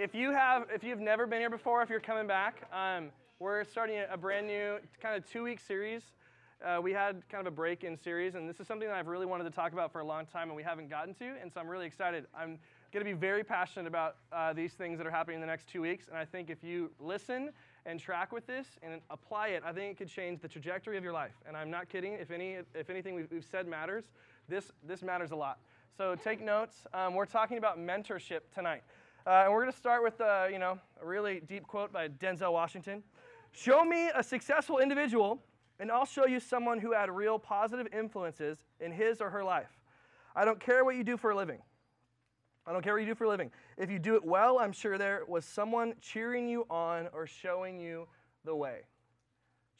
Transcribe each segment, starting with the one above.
if you have, if you've never been here before, if you're coming back, um, we're starting a brand new kind of two-week series. Uh, we had kind of a break-in series, and this is something that I've really wanted to talk about for a long time, and we haven't gotten to, and so I'm really excited. I'm going to be very passionate about uh, these things that are happening in the next two weeks, and I think if you listen and track with this and apply it, I think it could change the trajectory of your life. And I'm not kidding. If any, if anything we've, we've said matters, this this matters a lot. So take notes. Um, we're talking about mentorship tonight. Uh, and we're going to start with, uh, you know, a really deep quote by Denzel Washington. Show me a successful individual, and I'll show you someone who had real positive influences in his or her life. I don't care what you do for a living. I don't care what you do for a living. If you do it well, I'm sure there was someone cheering you on or showing you the way.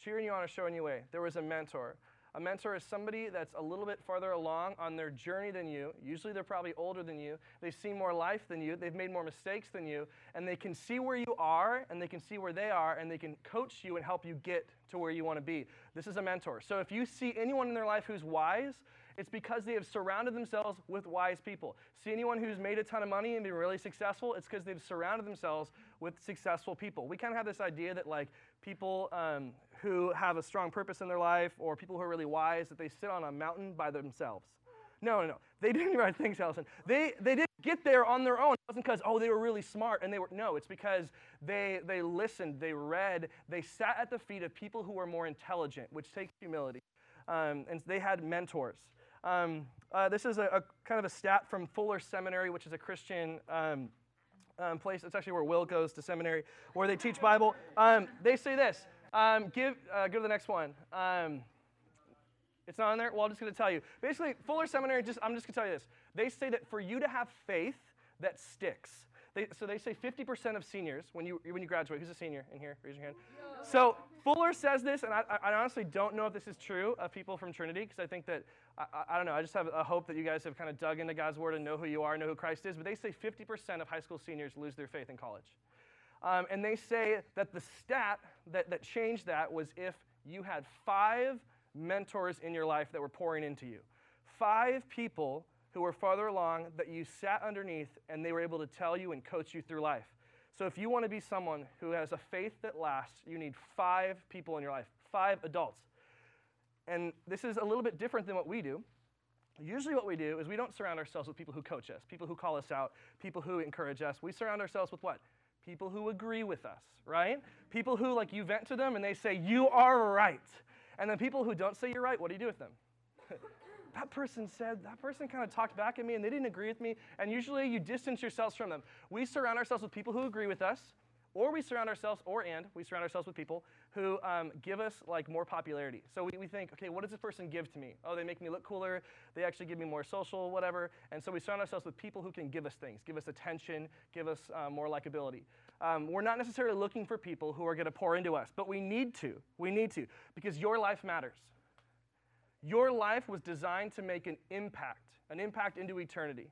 Cheering you on or showing you the way. There was a mentor. A mentor is somebody that's a little bit farther along on their journey than you. Usually they're probably older than you. They've seen more life than you. They've made more mistakes than you. And they can see where you are and they can see where they are and they can coach you and help you get to where you want to be. This is a mentor. So if you see anyone in their life who's wise, it's because they have surrounded themselves with wise people. See anyone who's made a ton of money and been really successful? It's because they've surrounded themselves with successful people. We kind of have this idea that like people um, who have a strong purpose in their life or people who are really wise that they sit on a mountain by themselves. No, no, no. They didn't write things, Allison. They, they didn't get there on their own. It wasn't because, oh, they were really smart and they were, no, it's because they, they listened, they read, they sat at the feet of people who were more intelligent, which takes humility. Um, and they had mentors. Um, uh, this is a, a, kind of a stat from Fuller Seminary, which is a Christian um, um, place. It's actually where Will goes to seminary, where they teach Bible. Um, they say this um, give, uh, go to the next one. Um, it's not on there? Well, I'm just going to tell you. Basically, Fuller Seminary, just, I'm just going to tell you this. They say that for you to have faith that sticks, they, so they say 50% of seniors, when you, when you graduate, who's a senior in here? Raise your hand. So Fuller says this, and I, I honestly don't know if this is true of people from Trinity, because I think that, I, I, don't know, I just have a hope that you guys have kind of dug into God's Word and know who you are, know who Christ is. But they say 50% of high school seniors lose their faith in college. Um, and they say that the stat that, that changed that was if you had five mentors in your life that were pouring into you. Five people who were farther along that you sat underneath and they were able to tell you and coach you through life. So if you want to be someone who has a faith that lasts, you need five people in your life, five adults. And this is a little bit different than what we do. Usually, what we do is we don't surround ourselves with people who coach us, people who call us out, people who encourage us. We surround ourselves with what? People who agree with us, right? People who, like, you vent to them and they say, You are right. And then people who don't say you're right, what do you do with them? that person said, that person kind of talked back at me and they didn't agree with me. And usually you distance yourselves from them. We surround ourselves with people who agree with us, or we surround ourselves, or and we surround ourselves with people who um, give us like more popularity. So we, we think, okay, what does this person give to me? Oh, they make me look cooler. They actually give me more social, whatever. And so we surround ourselves with people who can give us things, give us attention, give us uh, more likability. Um, we're not necessarily looking for people who are going to pour into us, but we need to. We need to because your life matters. Your life was designed to make an impact, an impact into eternity.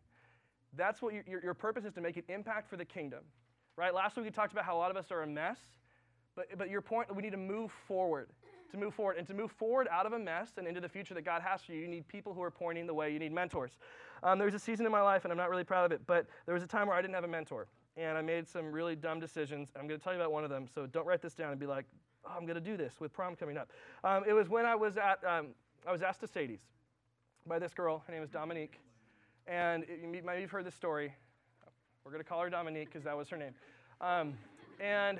That's what your, your purpose is to make an impact for the kingdom. Right? Last week we talked about how a lot of us are a mess, but, but your point, we need to move forward. To move forward. And to move forward out of a mess and into the future that God has for you, you need people who are pointing the way. You need mentors. Um, there was a season in my life, and I'm not really proud of it, but there was a time where I didn't have a mentor. And I made some really dumb decisions. I'm going to tell you about one of them, so don't write this down and be like, oh, I'm going to do this with prom coming up. Um, it was when I was at um, I was asked to Sadie's by this girl. Her name is Dominique. And it, you might have heard this story. We're going to call her Dominique because that was her name. Um, and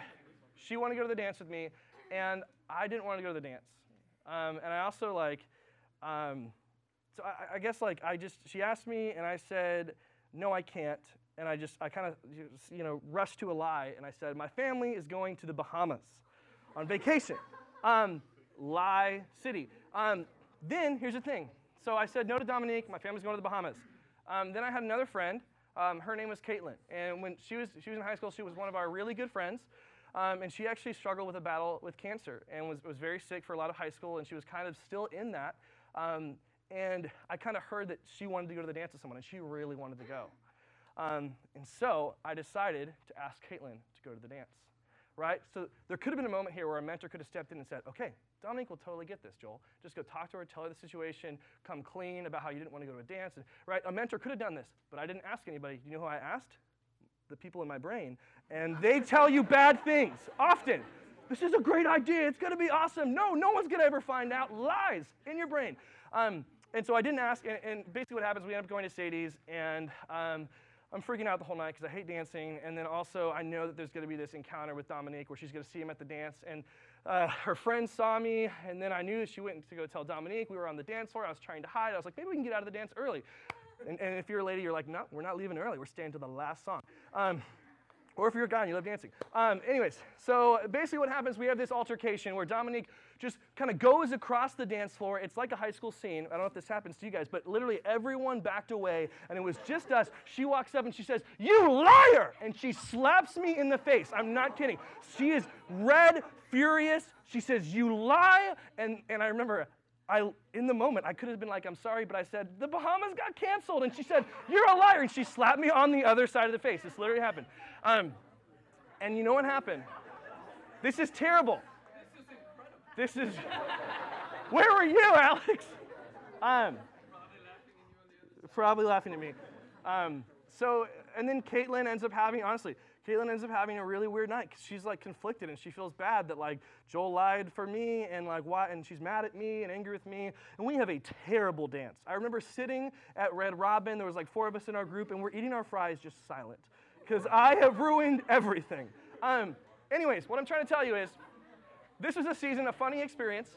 she wanted to go to the dance with me, and I didn't want to go to the dance. Um, and I also like, um, so I, I, guess like I just, she asked me, and I said, no, I can't. And I just, I kind of, you know, rushed to a lie, and I said, my family is going to the Bahamas on vacation. Um, lie City. Um, then, here's the thing. So I said no to Dominique. My family's going to the Bahamas. Um, then I had another friend. Um, her name was Caitlin. And when she was, she was in high school, she was one of our really good friends. Um, and she actually struggled with a battle with cancer and was, was very sick for a lot of high school. And she was kind of still in that. Um, and I kind of heard that she wanted to go to the dance with someone, and she really wanted to go. Um, and so I decided to ask Caitlin to go to the dance right? So there could have been a moment here where a mentor could have stepped in and said, okay, Dominique will totally get this, Joel. Just go talk to her, tell her the situation, come clean about how you didn't want to go to a dance. And, right? A mentor could have done this, but I didn't ask anybody. You know who I asked? the people in my brain, and they tell you bad things often. This is a great idea. It's going to be awesome. No, no one's going to ever find out. Lies in your brain. Um, and so I didn't ask. And, and, basically, what happens, we end up going to Sadie's, and um, I'm freaking out the whole night because I hate dancing. And then also, I know that there's going to be this encounter with Dominique where she's going to see him at the dance. And uh, her friend saw me, and then I knew she went to go tell Dominique. We were on the dance floor. I was trying to hide. I was like, maybe we can get out of the dance early. And, and if you're a lady, you're like, no, we're not leaving early. We're staying to the last song. Um, or if you're a guy and you love dancing. Um, anyways, so basically what happens, we have this altercation where Dominique just kind of goes across the dance floor. It's like a high school scene. I don't know if this happens to you guys, but literally everyone backed away, and it was just us. She walks up and she says, You liar! And she slaps me in the face. I'm not kidding. She is red, furious. She says, You lie. And, and I remember I, in the moment, I could have been like, I'm sorry, but I said, the Bahamas got canceled. And she said, You're a liar. And she slapped me on the other side of the face. This literally happened. Um, and you know what happened? This is terrible. This is. Where were you, Alex? Um, probably laughing at me. Um, so, and then Caitlin ends up having, honestly, Caitlin ends up having a really weird night because she's like conflicted and she feels bad that like Joel lied for me and like why, and she's mad at me and angry with me. And we have a terrible dance. I remember sitting at Red Robin, there was like four of us in our group, and we're eating our fries just silent because I have ruined everything. Um, anyways, what I'm trying to tell you is this was a season, a funny experience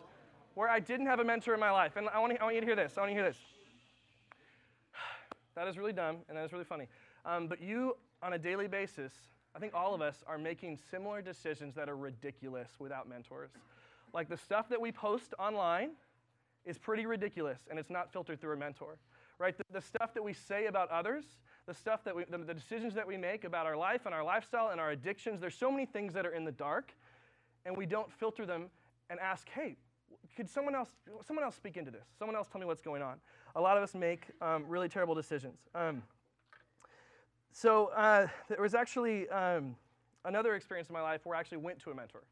where I didn't have a mentor in my life. And I want, to, I want you to hear this. I want you to hear this. That is really dumb and that is really funny. Um, but you, on a daily basis, I think all of us are making similar decisions that are ridiculous without mentors. Like the stuff that we post online is pretty ridiculous and it's not filtered through a mentor, right? The, the stuff that we say about others, the stuff that we, the, the decisions that we make about our life and our lifestyle and our addictions, there's so many things that are in the dark and we don't filter them and ask, hey, could someone else, someone else speak into this? Someone else tell me what's going on. A lot of us make um, really terrible decisions. Um, so uh, there was actually um, another experience in my life where I actually went to a mentor.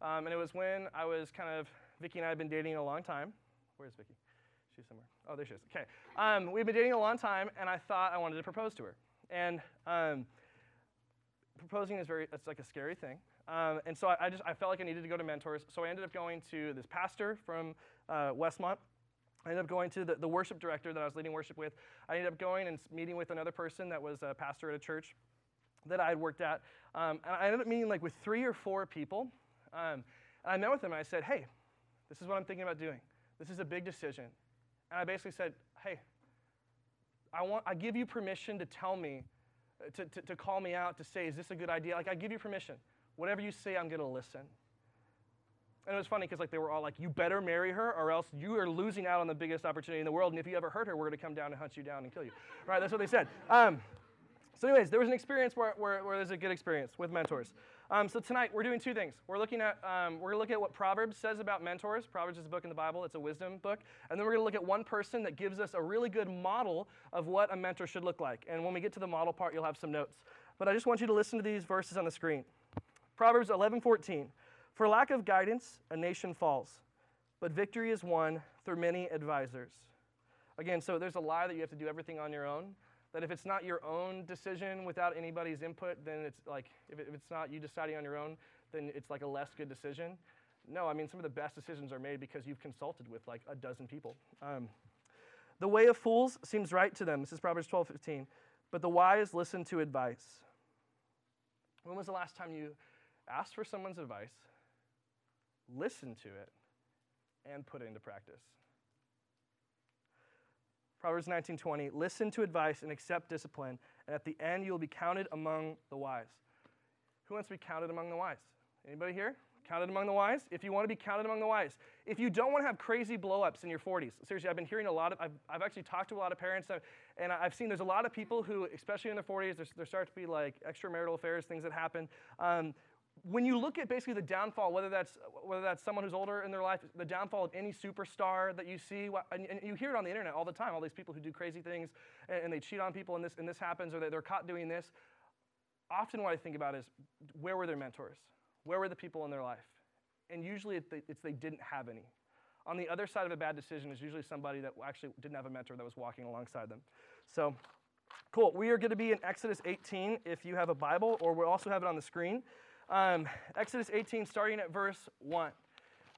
Um, and it was when I was kind of, Vicki and I had been dating a long time. Where's Vicki? She's somewhere. Oh, there she is. Okay. Um, we've been dating a long time, and I thought I wanted to propose to her. And um, proposing is very, it's like a scary thing. Um, and so I, I, just, I felt like I needed to go to mentors. So I ended up going to this pastor from uh, Westmont I ended up going to the, the worship director that I was leading worship with. I ended up going and meeting with another person that was a pastor at a church that I had worked at. Um, and I ended up meeting like with three or four people. Um, and I met with them and I said, hey, this is what I'm thinking about doing. This is a big decision. And I basically said, hey, I, want, I give you permission to tell me, to, to, to call me out, to say, is this a good idea? Like, I give you permission. Whatever you say, I'm going to listen. And it was funny because like they were all like, "You better marry her, or else you are losing out on the biggest opportunity in the world. And if you ever hurt her, we're going to come down and hunt you down and kill you." Right? That's what they said. Um, so, anyways, there was an experience where, where, where there's a good experience with mentors. Um, so tonight we're doing two things. We're looking at um, we're to look at what Proverbs says about mentors. Proverbs is a book in the Bible. It's a wisdom book. And then we're to look at one person that gives us a really good model of what a mentor should look like. And when we get to the model part, you'll have some notes. But I just want you to listen to these verses on the screen. Proverbs 11:14. For lack of guidance, a nation falls, but victory is won through many advisors. Again, so there's a lie that you have to do everything on your own. That if it's not your own decision without anybody's input, then it's like, if, it's not you deciding on your own, then it's like a less good decision. No, I mean, some of the best decisions are made because you've consulted with like a dozen people. Um, the way of fools seems right to them. This is Proverbs 12, 15. But the wise listen to advice. When was the last time you asked for someone's advice listen to it, and put it into practice. Proverbs 19:20, listen to advice and accept discipline, and at the end you will be counted among the wise. Who wants to be counted among the wise? Anybody here? Counted among the wise? If you want to be counted among the wise. If you don't want to have crazy blowups in your 40s, seriously, I've been hearing a lot of, I've, I've actually talked to a lot of parents, and I've seen there's a lot of people who, especially in their 40s, there, there start to be like extramarital affairs, things that happen. Um, when you look at basically the downfall, whether that's whether that's someone who's older in their life, the downfall of any superstar that you see, and, you hear it on the internet all the time, all these people who do crazy things and, and they cheat on people, and this and this happens, or they're caught doing this. Often, what I think about is where were their mentors? Where were the people in their life? And usually, it's they didn't have any. On the other side of a bad decision is usually somebody that actually didn't have a mentor that was walking alongside them. So, Cool. We are going to be in Exodus 18 if you have a Bible, or we'll also have it on the screen. Um, Exodus 18, starting at verse 1.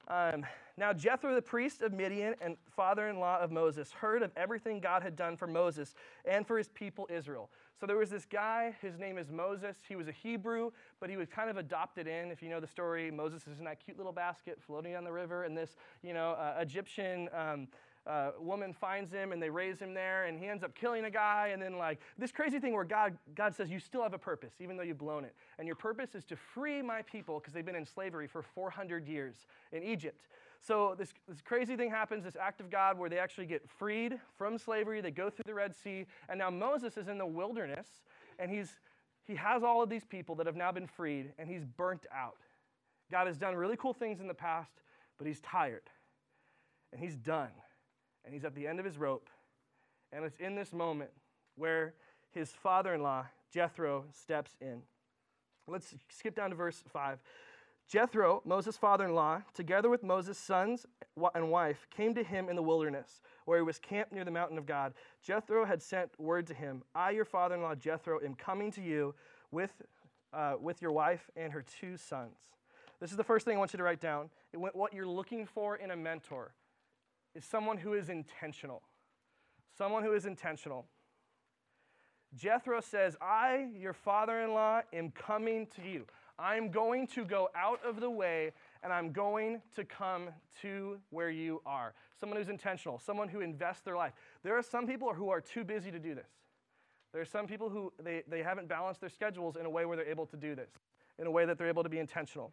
Um, now, Jethro, the priest of Midian and father in law of Moses, heard of everything God had done for Moses and for his people Israel. So there was this guy, his name is Moses. He was a Hebrew, but he was kind of adopted in. If you know the story, Moses is in that cute little basket floating down the river, and this, you know, uh, Egyptian. Um, uh, woman finds him and they raise him there and he ends up killing a guy. And then like this crazy thing where god, god says you still have a purpose even though you've blown it. And your purpose is to free my people because they've been in slavery for 400 years in egypt. So this, this crazy thing happens this act of god where they actually get freed from slavery. They go through the red sea. And now moses is in the wilderness and he's he has all of these people that have now been freed and he's burnt out. God has done really cool things in the past but he's tired and he's done and he's at the end of his rope. And it's in this moment where his father in law, Jethro, steps in. Let's skip down to verse 5. Jethro, Moses' father in law, together with Moses' sons and wife, came to him in the wilderness, where he was camped near the mountain of God. Jethro had sent word to him I, your father in law, Jethro, am coming to you with, uh, with your wife and her two sons. This is the first thing I want you to write down what you're looking for in a mentor is someone who is intentional. Someone who is intentional. Jethro says, I, your father in law, am coming to you. I'm going to go out of the way and I'm going to come to where you are. Someone who's intentional, someone who invests their life. There are some people who are too busy to do this. There are some people who they, they haven't balanced their schedules in a way where they're able to do this, in a way that they're able to be intentional.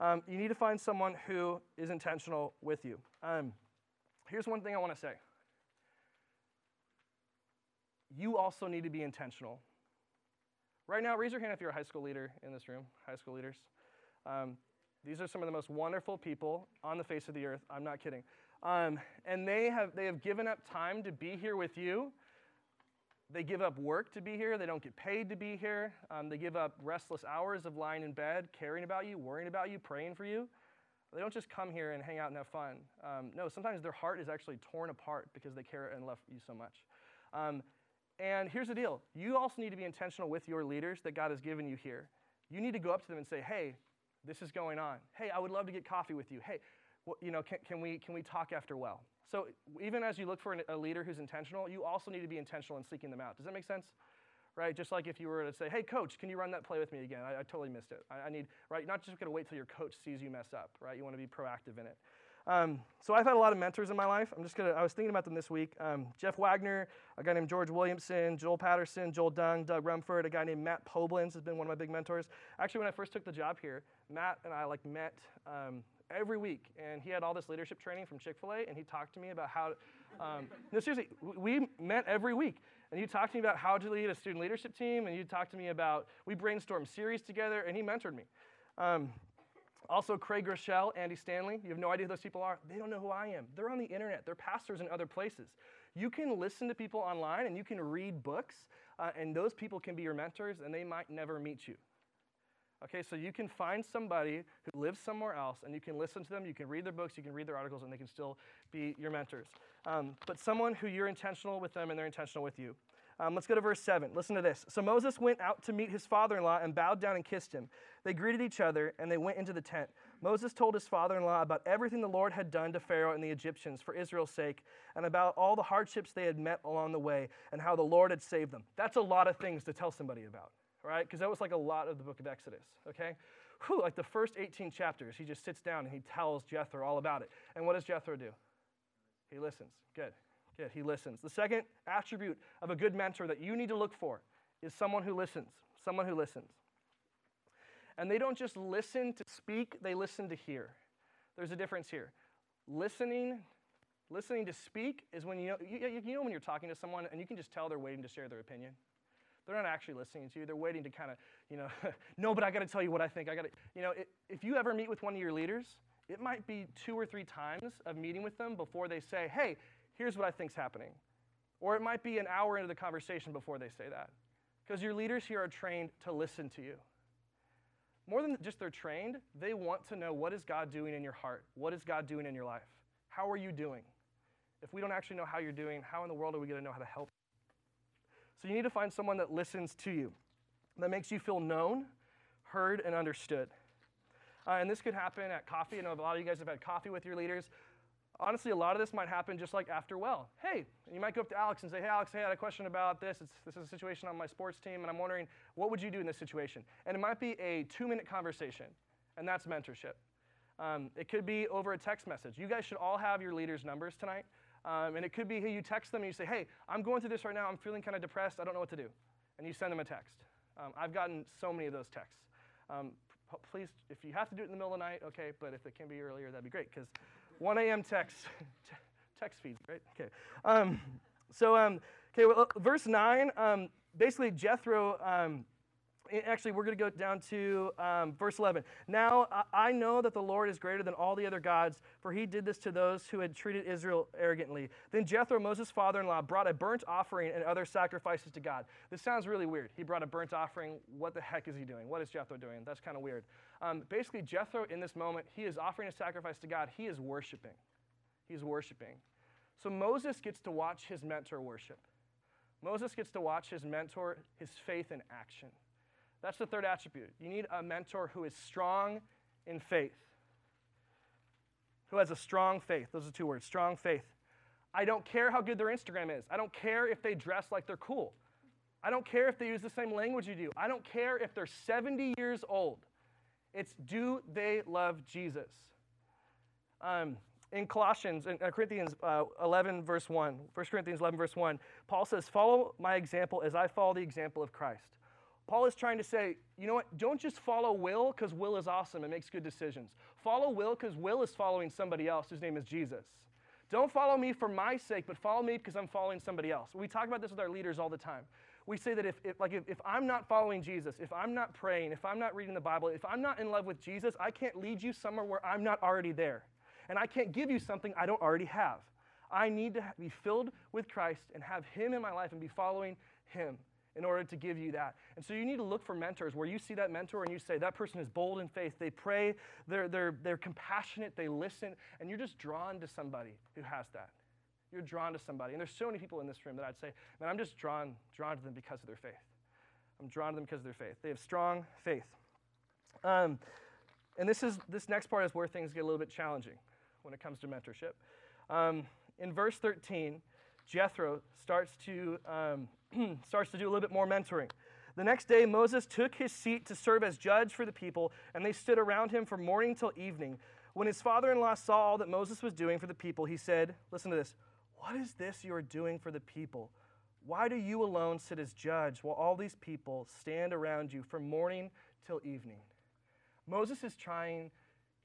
Um, you need to find someone who is intentional with you. Um, Here's one thing I want to say you also need to be intentional. Right now, raise your hand if you're a high school leader in this room, high school leaders. Um, these are some of the most wonderful people on the face of the earth. I'm not kidding. Um, and they have, they have given up time to be here with you. They give up work to be here. They don't get paid to be here. Um, they give up restless hours of lying in bed, caring about you, worrying about you, praying for you. They don't just come here and hang out and have fun. Um, no, sometimes their heart is actually torn apart because they care and love you so much. Um, and here's the deal you also need to be intentional with your leaders that God has given you here. You need to go up to them and say, hey, this is going on. Hey, I would love to get coffee with you. Hey, well, you know, can, can, we, can we talk after well? So even as you look for an, a leader who's intentional, you also need to be intentional in seeking them out. Does that make sense? Right? Just like if you were to say, hey, coach, can you run that play with me again? I, I totally missed it. I, I, need, right? Not just going to wait till your coach sees you mess up, right? You want to be proactive in it. Um, so I've had a lot of mentors in my life. I'm just gonna. I was thinking about them this week. Um, Jeff Wagner, a guy named George Williamson, Joel Patterson, Joel Dung, Doug Rumford, a guy named Matt Poblins has been one of my big mentors. Actually, when I first took the job here, Matt and I like met um, every week, and he had all this leadership training from Chick Fil A, and he talked to me about how. Um, no, seriously, we met every week, and he talked to me about how to lead a student leadership team, and you talked to me about, we brainstormed series together, and he mentored me. Um, also, Craig Groeschel, Andy Stanley, you have no idea who those people are. They don't know who I am. They're on the internet, they're pastors in other places. You can listen to people online and you can read books, uh, and those people can be your mentors, and they might never meet you. Okay, so you can find somebody who lives somewhere else and you can listen to them, you can read their books, you can read their articles, and they can still be your mentors. Um, but someone who you're intentional with them and they're intentional with you. Um, let's go to verse 7. Listen to this. So Moses went out to meet his father in law and bowed down and kissed him. They greeted each other and they went into the tent. Moses told his father in law about everything the Lord had done to Pharaoh and the Egyptians for Israel's sake, and about all the hardships they had met along the way, and how the Lord had saved them. That's a lot of things to tell somebody about right? Because that was like a lot of the book of Exodus, okay? Whew, like the first 18 chapters, he just sits down and he tells Jethro all about it. And what does Jethro do? He listens. Good, good. He listens. The second attribute of a good mentor that you need to look for is someone who listens. Someone who listens. And they don't just listen to speak, they listen to hear. There's a difference here. Listening, listening to speak is when you know, you, you know when you're talking to someone and you can just tell they're waiting to share their opinion. They're not actually listening to you. They're waiting to kind of, you know, no, but I got to tell you what I think. I got to, you know, it, if you ever meet with one of your leaders, it might be two or three times of meeting with them before they say, hey, here's what I think's happening. Or it might be an hour into the conversation before they say that. Because your leaders here are trained to listen to you. More than just they're trained, they want to know what is God doing in your heart? What is God doing in your life? How are you doing? If we don't actually know how you're doing, how in the world are we going to know how to help? So you need to find someone that listens to you, that makes you feel known, heard, and understood. Uh, and this could happen at coffee. I know a lot of you guys have had coffee with your leaders. Honestly, a lot of this might happen just like after well. Hey, you might go up to Alex and say, Hey, Alex, hey, I had a question about this. It's, this is a situation on my sports team, and I'm wondering, what would you do in this situation? And it might be a two minute conversation, and that's mentorship. Um, it could be over a text message. You guys should all have your leaders' numbers tonight. Um, and it could be, hey, you text them and you say, hey, I'm going through this right now. I'm feeling kind of depressed. I don't know what to do. And you send them a text. Um, I've gotten so many of those texts. Um, please, if you have to do it in the middle of the night, okay, but if it can be earlier, that'd be great because 1 a.m. text, text feeds, right? Okay. Um, so, um, okay, well, verse 9, um, basically, Jethro actually, we're going to go down to um, verse 11. Now I know that the Lord is greater than all the other gods, for he did this to those who had treated Israel arrogantly. Then Jethro, Moses' father in law, brought a burnt offering and other sacrifices to God. This sounds really weird. He brought a burnt offering. What the heck is he doing? What is Jethro doing? That's kind of weird. Um, basically, Jethro, in this moment, he is offering a sacrifice to God. He is worshiping. He's worshiping. So Moses gets to watch his mentor worship. Moses gets to watch his mentor, his faith in action. That's the third attribute. You need a mentor who is strong in faith. Who has a strong faith. Those are two words strong faith. I don't care how good their Instagram is. I don't care if they dress like they're cool. I don't care if they use the same language you do. I don't care if they're 70 years old. It's do they love Jesus? Um, in Colossians, in uh, Corinthians uh, 11, verse 1, 1 Corinthians 11, verse 1, Paul says, Follow my example as I follow the example of Christ. Paul is trying to say, you know what? Don't just follow Will because Will is awesome and makes good decisions. Follow Will because Will is following somebody else whose name is Jesus. Don't follow me for my sake, but follow me because I'm following somebody else. We talk about this with our leaders all the time. We say that if, if like if, if I'm not following Jesus, if I'm not praying, if I'm not reading the Bible, if I'm not in love with Jesus, I can't lead you somewhere where I'm not already there. And I can't give you something I don't already have. I need to be filled with Christ and have Him in my life and be following Him in order to give you that. And so you need to look for mentors where you see that mentor and you say, that person is bold in faith. They pray, they're, they're, they're compassionate, they listen, and you're just drawn to somebody who has that. You're drawn to somebody. And there's so many people in this room that I'd say, man, I'm just drawn, drawn to them because of their faith. I'm drawn to them because of their faith. They have strong faith. Um, and this, is, this next part is where things get a little bit challenging when it comes to mentorship. Um, in verse 13, Jethro starts to um, starts to do a little bit more mentoring. The next day, Moses took his seat to serve as judge for the people, and they stood around him from morning till evening. When his father in law saw all that Moses was doing for the people, he said, Listen to this. What is this you are doing for the people? Why do you alone sit as judge while all these people stand around you from morning till evening? Moses is trying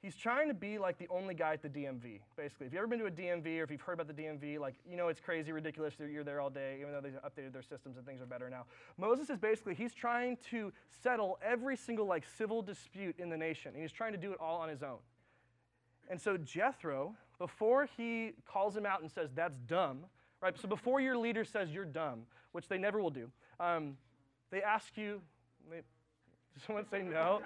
he's trying to be like the only guy at the DMV, basically. If you've ever been to a DMV or if you've heard about the DMV, like, you know, it's crazy, ridiculous you're there all day, even though they've updated their systems and things are better now. Moses is basically, he's trying to settle every single, like, civil dispute in the nation, and he's trying to do it all on his own. And so Jethro, before he calls him out and says, that's dumb, right? So before your leader says you're dumb, which they never will do, um, they ask you, they, someone say no?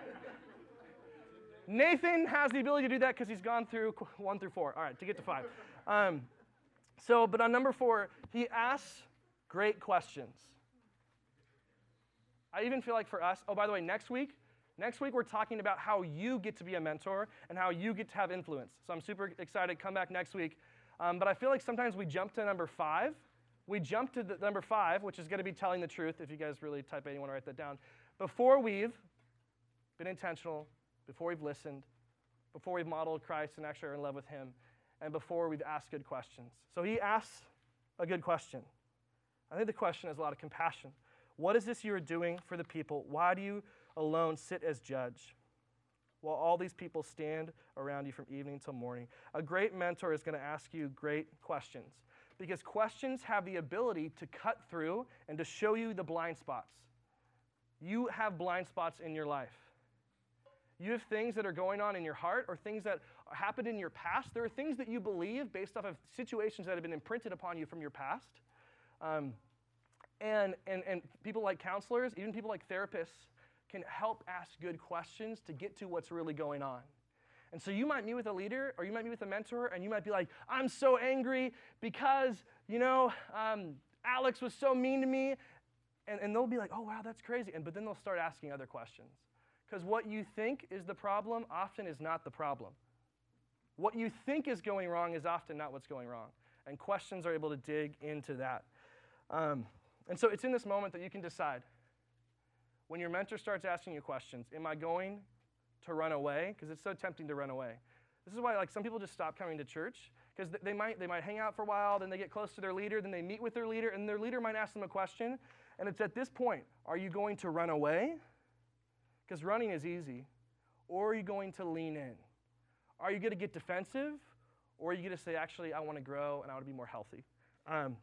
Nathan has the ability to do that because he's gone through one through four. All right, to get to five. Um, so, but on number four, he asks great questions. I even feel like for us, oh, by the way, next week, next week we're talking about how you get to be a mentor and how you get to have influence. So I'm super excited. Come back next week. Um, but I feel like sometimes we jump to number five. We jump to the, number five, which is going to be telling the truth. If you guys really type it, you write that down. Before we've been intentional before we've listened, before we've modeled Christ and actually are in love with Him, and before we've asked good questions. So he asks a good question. I think the question has a lot of compassion. What is this you are doing for the people? Why do you alone sit as judge? While all these people stand around you from evening till morning. A great mentor is going to ask you great questions because questions have the ability to cut through and to show you the blind spots. You have blind spots in your life. You have things that are going on in your heart or things that happened in your past. There are things that you believe based off of situations that have been imprinted upon you from your past. Um, and, and, and people like counselors, even people like therapists, can help ask good questions to get to what's really going on. And so you might meet with a leader or you might meet with a mentor and you might be like, I'm so angry because, you know, um, Alex was so mean to me and, and they'll be like, oh, wow, that's crazy. And, but then they'll start asking other questions. Because what you think is the problem often is not the problem. What you think is going wrong is often not what's going wrong. And questions are able to dig into that. Um, and so it's in this moment that you can decide when your mentor starts asking you questions, am I going to run away? Because it's so tempting to run away. This is why like some people just stop coming to church because they might they might hang out for a while, then they get close to their leader, then they meet with their leader, and their leader might ask them a question, and it's at this point, are you going to run away? Because running is easy, or are you going to lean in? Are you going to get defensive, or are you going to say, actually, I want to grow and I want to be more healthy? Um,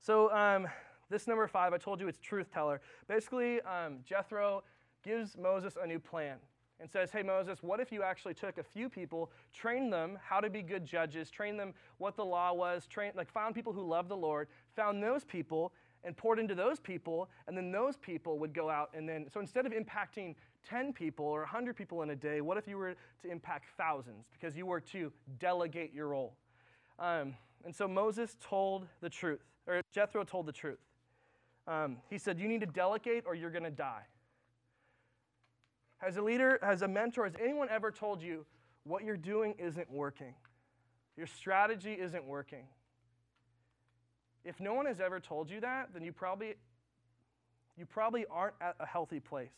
so um, this number five, I told you it's truth teller. Basically, um, Jethro gives Moses a new plan and says, Hey, Moses, what if you actually took a few people, trained them how to be good judges, trained them what the law was, trained, like found people who love the Lord, found those people, and poured into those people, and then those people would go out and then, so instead of impacting 10 people or 100 people in a day, what if you were to impact thousands because you were to delegate your role? Um, and so Moses told the truth, or Jethro told the truth. Um, he said, You need to delegate or you're going to die. As a leader, as a mentor, has anyone ever told you what you're doing isn't working? Your strategy isn't working. If no one has ever told you that, then you probably you probably aren't at a healthy place.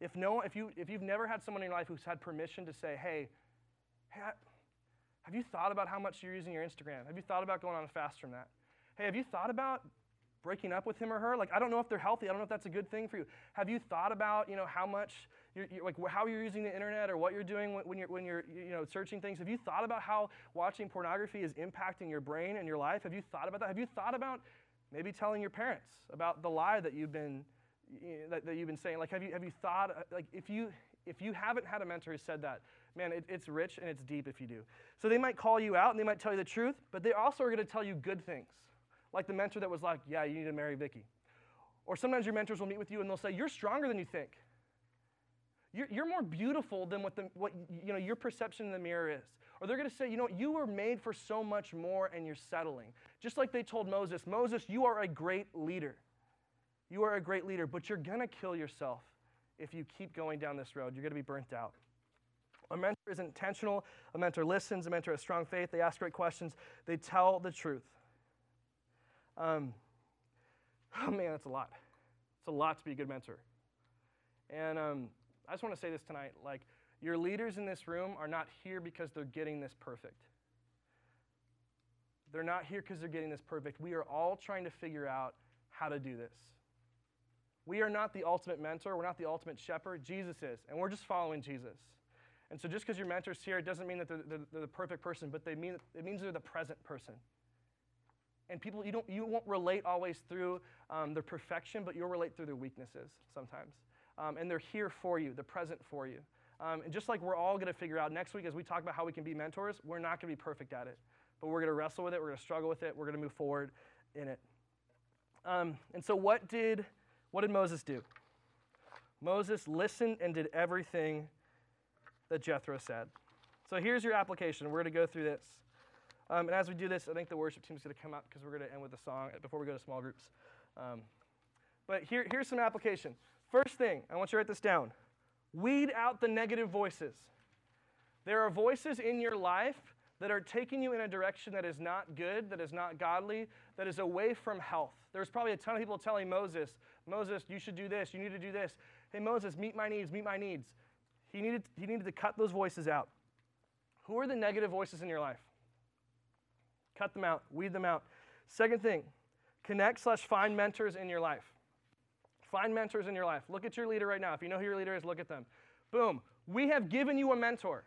If no if you if you've never had someone in your life who's had permission to say, "Hey, hey have you thought about how much you're using your Instagram? Have you thought about going on a fast from that? Hey, have you thought about breaking up with him or her like i don't know if they're healthy i don't know if that's a good thing for you have you thought about you know how much you're, you're, like how you're using the internet or what you're doing when, you're when you're you know searching things. Have you thought about how watching pornography is impacting your brain and your life? Have you thought about that? Have you thought about maybe telling your parents about the lie that you've been that, that you've been saying? Like have you have you thought uh, like if you if you haven't had a mentor who said that man it, it's rich and it's deep if you do. So they might call you out and they might tell you the truth but they also are going to tell you good things. Like the mentor that was like, yeah, you need to marry Vicki. Or sometimes your mentors will meet with you and they'll say, you're stronger than you think. You're, you're more beautiful than what, the, what you know, your perception in the mirror is. Or they're going to say, you know, you were made for so much more and you're settling. Just like they told Moses, Moses, you are a great leader. You are a great leader, but you're going to kill yourself if you keep going down this road. You're going to be burnt out. A mentor is intentional. A mentor listens. A mentor has strong faith. They ask great questions. They tell the truth. Um, oh man, that's a lot. It's a lot to be a good mentor. And um, I just want to say this tonight like, your leaders in this room are not here because they're getting this perfect. They're not here because they're getting this perfect. We are all trying to figure out how to do this. We are not the ultimate mentor, we're not the ultimate shepherd. Jesus is, and we're just following Jesus. And so just because your mentor's here, it doesn't mean that they're, they're, they're the perfect person, but they mean, it means they're the present person and people you don't you won't relate always through um, their perfection but you'll relate through their weaknesses sometimes um, and they're here for you they're present for you. Um, and just like we're all going to figure out next week as we talk about how we can be mentors we're not going to be perfect at it. But we're going to wrestle with it we're going to struggle with it we're going to move forward in it. Um, and so what did what did moses do? Moses listened and did everything that jethro said. So here's your application. We're going to go through this. Um, and as we do this, I think the worship team is going to come up because we're going to end with a song before we go to small groups. Um, but here, here's some application. First thing, I want you to write this down weed out the negative voices. There are voices in your life that are taking you in a direction that is not good, that is not godly, that is away from health. There's probably a ton of people telling Moses, Moses, you should do this, you need to do this. Hey, Moses, meet my needs, meet my needs. He needed, he needed to cut those voices out. Who are the negative voices in your life? Cut them out, weed them out. Second thing, connect slash find mentors in your life. Find mentors in your life. Look at your leader right now. If you know who your leader is, look at them. Boom. We have given you a mentor.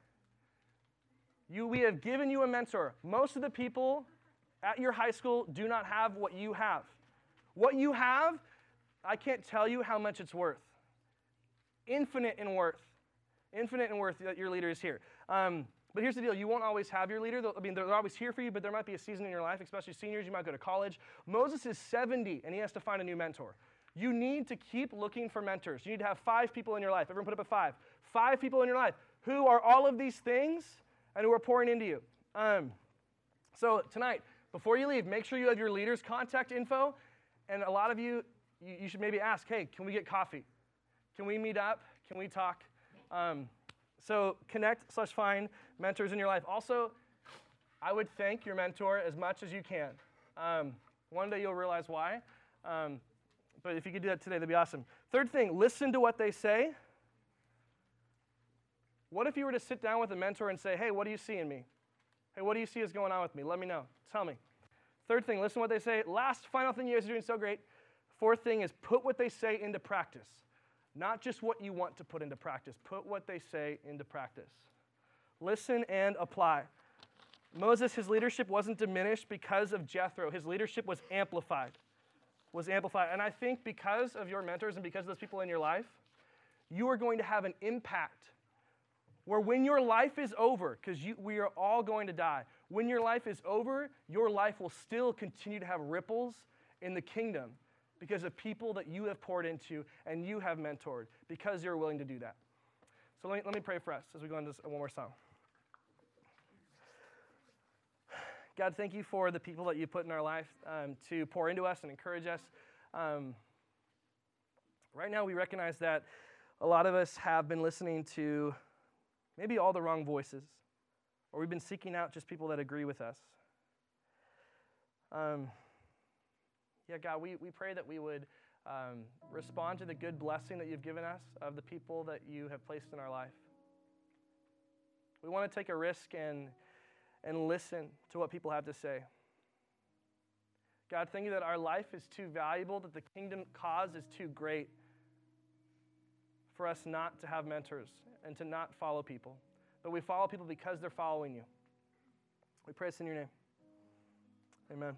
You, we have given you a mentor. Most of the people at your high school do not have what you have. What you have, I can't tell you how much it's worth. Infinite in worth. Infinite in worth that your leader is here. Um, but here's the deal you won't always have your leader. I mean, they're always here for you, but there might be a season in your life, especially seniors, you might go to college. Moses is 70 and he has to find a new mentor. You need to keep looking for mentors. You need to have five people in your life. Everyone put up a five. Five people in your life who are all of these things and who are pouring into you. Um, so tonight, before you leave, make sure you have your leader's contact info and a lot of you, you, should maybe ask, hey, can we get coffee? Can we meet up? Can we talk? Um, so connect slash find mentors in your life. Also, I would thank your mentor as much as you can. Um, one day you'll realize why. Um, but if you could do that today, that'd be awesome. Third thing, listen to what they say. What if you were to sit down with a mentor and say, hey, what do you see in me? Hey, what do you see is going on with me? Let me know. Tell me. Third thing, listen to what they say. Last, final thing you guys are doing so great. Fourth thing is put what they say into practice. Not just what you want to put into practice, put what they say into practice. Listen and apply. Moses, his leadership wasn't diminished because of Jethro. His leadership was amplified. Was amplified. And I think because of your mentors and because of those people in your life, you are going to have an impact where when your life is over, because we are all going to die, when your life is over, your life will still continue to have ripples in the kingdom because of people that you have poured into and you have mentored because you're willing to do that. So let me, let me pray for us as we go into one more song. God, thank you for the people that you put in our life um, to pour into us and encourage us. Um, right now, we recognize that a lot of us have been listening to maybe all the wrong voices, or we've been seeking out just people that agree with us. Um, yeah, God, we, we pray that we would um, respond to the good blessing that you've given us of the people that you have placed in our life. We want to take a risk and and listen to what people have to say. God, thank you that our life is too valuable, that the kingdom cause is too great for us not to have mentors and to not follow people. But we follow people because they're following you. We pray this in your name. Amen.